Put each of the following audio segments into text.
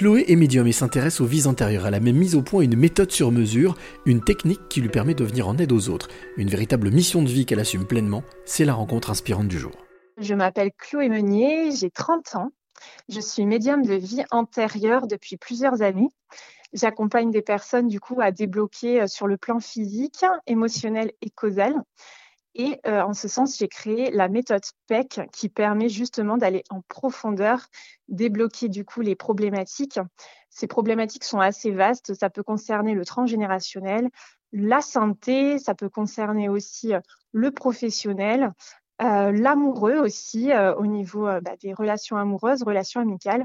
Chloé est médium et s'intéresse aux vies antérieures. Elle a même mis au point une méthode sur mesure, une technique qui lui permet de venir en aide aux autres. Une véritable mission de vie qu'elle assume pleinement, c'est la rencontre inspirante du jour. Je m'appelle Chloé Meunier, j'ai 30 ans. Je suis médium de vie antérieure depuis plusieurs années. J'accompagne des personnes du coup à débloquer euh, sur le plan physique, émotionnel et causal. Et euh, en ce sens, j'ai créé la méthode PEC qui permet justement d'aller en profondeur, débloquer du coup les problématiques. Ces problématiques sont assez vastes. Ça peut concerner le transgénérationnel, la santé, ça peut concerner aussi euh, le professionnel, euh, l'amoureux aussi euh, au niveau euh, bah, des relations amoureuses, relations amicales.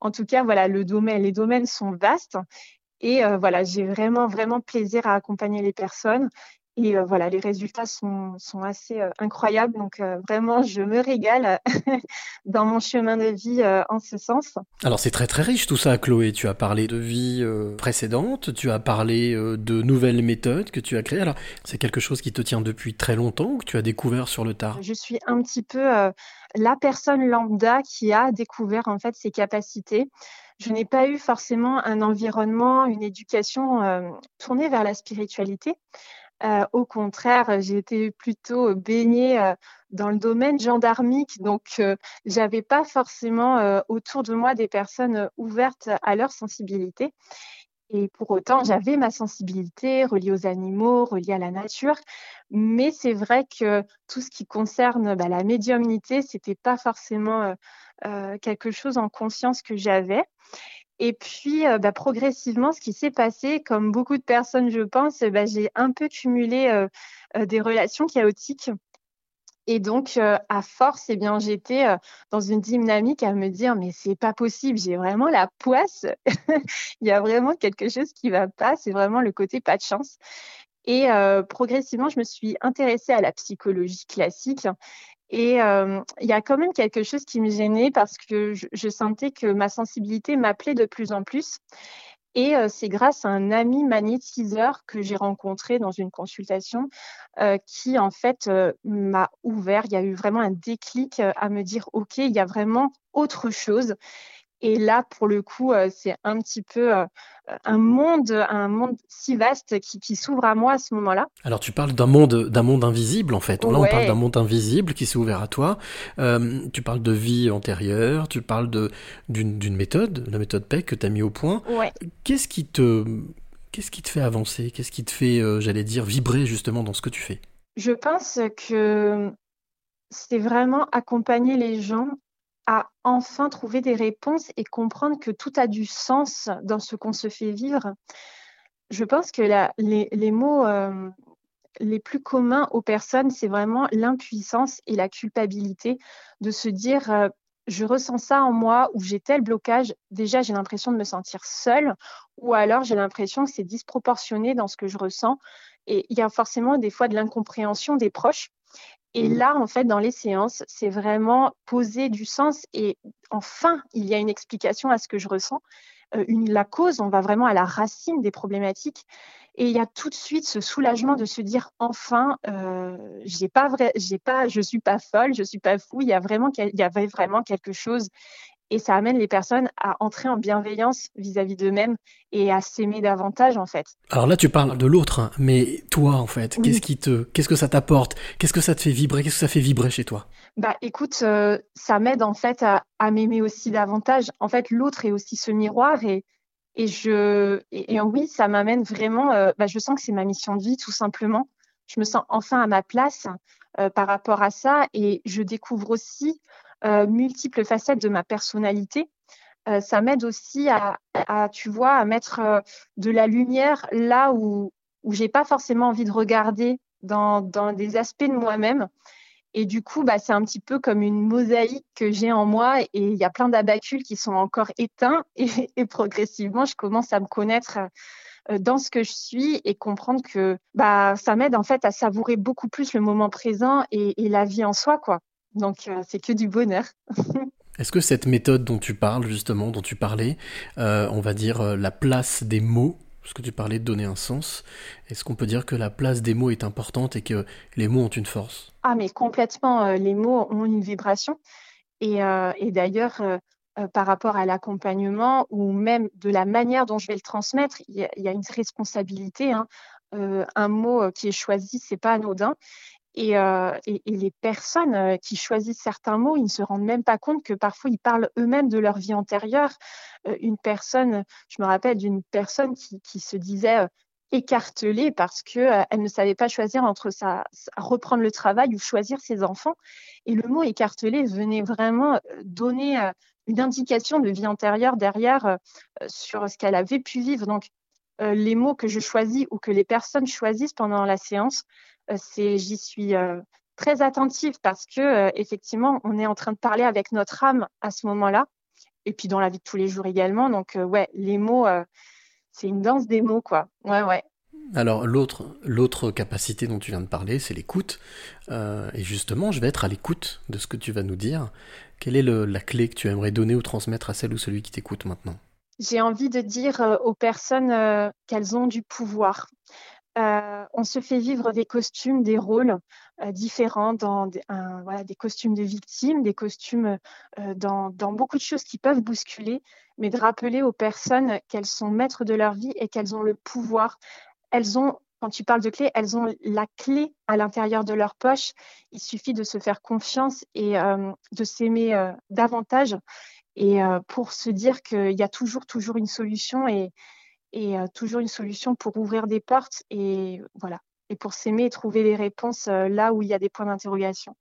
En tout cas, voilà, le domaine, les domaines sont vastes et voilà, j'ai vraiment vraiment plaisir à accompagner les personnes et euh, voilà, les résultats sont, sont assez euh, incroyables. Donc euh, vraiment, je me régale dans mon chemin de vie en ce sens. Alors c'est très très riche tout ça, Chloé. Tu as parlé de vie précédente, tu as parlé de nouvelles méthodes que tu as créées. Alors c'est quelque chose qui te tient depuis très longtemps ou que tu as découvert sur le tard? Je suis un petit peu la personne lambda qui a découvert en fait ses capacités. Je n'ai pas eu forcément un environnement, une éducation tournée vers la spiritualité. Euh, au contraire, j'ai été plutôt baignée euh, dans le domaine gendarmique, donc euh, j'avais pas forcément autour de moi des personnes ouvertes à leur sensibilité. Et pour autant, j'avais ma sensibilité reliée aux animaux, reliée à la nature. Mais c'est vrai que tout ce qui concerne bah, la médiumnité, c'était pas forcément quelque chose en conscience que j'avais. Et puis, euh, bah, progressivement, ce qui s'est passé, comme beaucoup de personnes, je pense, bah, j'ai un peu cumulé euh, euh, des relations chaotiques. Et donc, à force, eh bien, j'étais dans une dynamique à me dire, mais c'est pas possible, j'ai vraiment la poisse. Il y a vraiment quelque chose qui va pas. C'est vraiment le côté pas de chance. Et progressivement, je me suis intéressée à la psychologie classique et euh, il y a quand même quelque chose qui me gênait parce que je, sentais que ma sensibilité m'appelait de plus en plus. Et euh, c'est grâce à un ami magnétiseur que j'ai rencontré dans une consultation euh, qui, en fait, m'a ouvert. Il y a eu vraiment un déclic à me dire, OK, il y a vraiment autre chose. Et là, pour le coup, euh, c'est un petit peu euh, un monde, un monde si vaste qui, s'ouvre à moi à ce moment-là. Alors, tu parles d'un monde, d'un monde invisible, en fait. Là, on parle d'un monde invisible qui s'est ouvert à toi. Euh, tu parles de vie antérieure, tu parles de, d'une, méthode, la méthode PEC que tu as mis au point. Qu'est-ce qui te, qu'est-ce qui te fait avancer? Qu'est-ce qui te fait, j'allais dire, vibrer justement dans ce que tu fais? Je pense que c'est vraiment accompagner les gens à enfin trouver des réponses et comprendre que tout a du sens dans ce qu'on se fait vivre. Je pense que les, mots euh, les plus communs aux personnes, c'est vraiment l'impuissance et la culpabilité de se dire euh, je ressens ça en moi ou j'ai tel blocage, déjà j'ai l'impression de me sentir seule ou alors j'ai l'impression que c'est disproportionné dans ce que je ressens. Et il y a forcément des fois de l'incompréhension des proches. Et mmh. là, en fait, dans les séances, c'est vraiment poser du sens et enfin, il y a une explication à ce que je ressens. Euh, une, la cause, on va vraiment à la racine des problématiques. Et il y a tout de suite ce soulagement de se dire enfin, euh, j'ai pas vrai, j'ai pas, je suis pas folle, je suis pas fou. Il y a vraiment, il y avait vraiment quelque chose et ça amène les personnes à entrer en bienveillance vis-à-vis d'eux-mêmes et à s'aimer davantage en fait. Alors là tu parles de l'autre, hein, mais toi en fait, qu'est-ce qui te, qu'est-ce que ça t'apporte, qu'est-ce que ça te fait vibrer, qu'est-ce que ça fait vibrer chez toi? Bah écoute, euh, ça m'aide en fait à, m'aimer aussi davantage. En fait, l'autre est aussi ce miroir et et je et, oui, ça m'amène vraiment. Euh, bah, je sens que c'est ma mission de vie tout simplement. Je me sens enfin à ma place euh, par rapport à ça et je découvre aussi multiples facettes de ma personnalité. Euh, ça m'aide aussi à, tu vois, à mettre euh, de la lumière là où, où j'ai pas forcément envie de regarder dans, dans des aspects de moi-même. Et du coup, bah, c'est un petit peu comme une mosaïque que j'ai en moi et il y a plein d'abacules qui sont encore éteints et, progressivement, je commence à me connaître dans ce que je suis et comprendre que bah, ça m'aide en fait à savourer beaucoup plus le moment présent et, et la vie en soi, quoi. Donc euh, c'est que du bonheur. Est-ce que cette méthode dont tu parles justement, dont tu parlais, euh, on va dire euh, la place des mots, parce que tu parlais de donner un sens, est-ce qu'on peut dire que la place des mots est importante et que les mots ont une force? Ah mais complètement, les mots ont une vibration. Et, et d'ailleurs, par rapport à l'accompagnement ou même de la manière dont je vais le transmettre. Il y a, une responsabilité. Hein. un mot qui est choisi, c'est pas anodin. Et, les personnes qui choisissent certains mots, ils ne se rendent même pas compte que parfois ils parlent eux-mêmes de leur vie antérieure. une personne, je me rappelle d'une personne qui, qui, se disait écartelée parce qu'elle elle ne savait pas choisir entre sa, reprendre le travail ou choisir ses enfants. Et le mot écartelé venait vraiment donner une indication de vie antérieure derrière sur ce qu'elle avait pu vivre. Donc, les mots que je choisis ou que les personnes choisissent pendant la séance, c'est j'y suis très attentive parce que effectivement, on est en train de parler avec notre âme à ce moment-là, et puis dans la vie de tous les jours également. Donc, ouais, les mots c'est une danse des mots, quoi. Ouais, ouais. Alors l'autre, l'autre capacité dont tu viens de parler, c'est l'écoute. Euh, et justement, je vais être à l'écoute de ce que tu vas nous dire. Quelle est la clé que tu aimerais donner ou transmettre à celle ou celui qui t'écoute maintenant? J'ai envie de dire euh, aux personnes euh, qu'elles ont du pouvoir. On se fait vivre des costumes, des rôles différents, dans des, costumes de victimes, des costumes dans, dans beaucoup de choses qui peuvent bousculer, mais de rappeler aux personnes qu'elles sont maîtres de leur vie et qu'elles ont le pouvoir elles ont, quand tu parles de clé, elles ont la clé à l'intérieur de leur poche. Il suffit de se faire confiance et euh, de s'aimer euh, davantage et euh, pour se dire qu'il y a toujours, toujours une solution et, et toujours une solution pour ouvrir des portes et voilà. Et pour s'aimer et trouver les réponses là où il y a des points d'interrogation.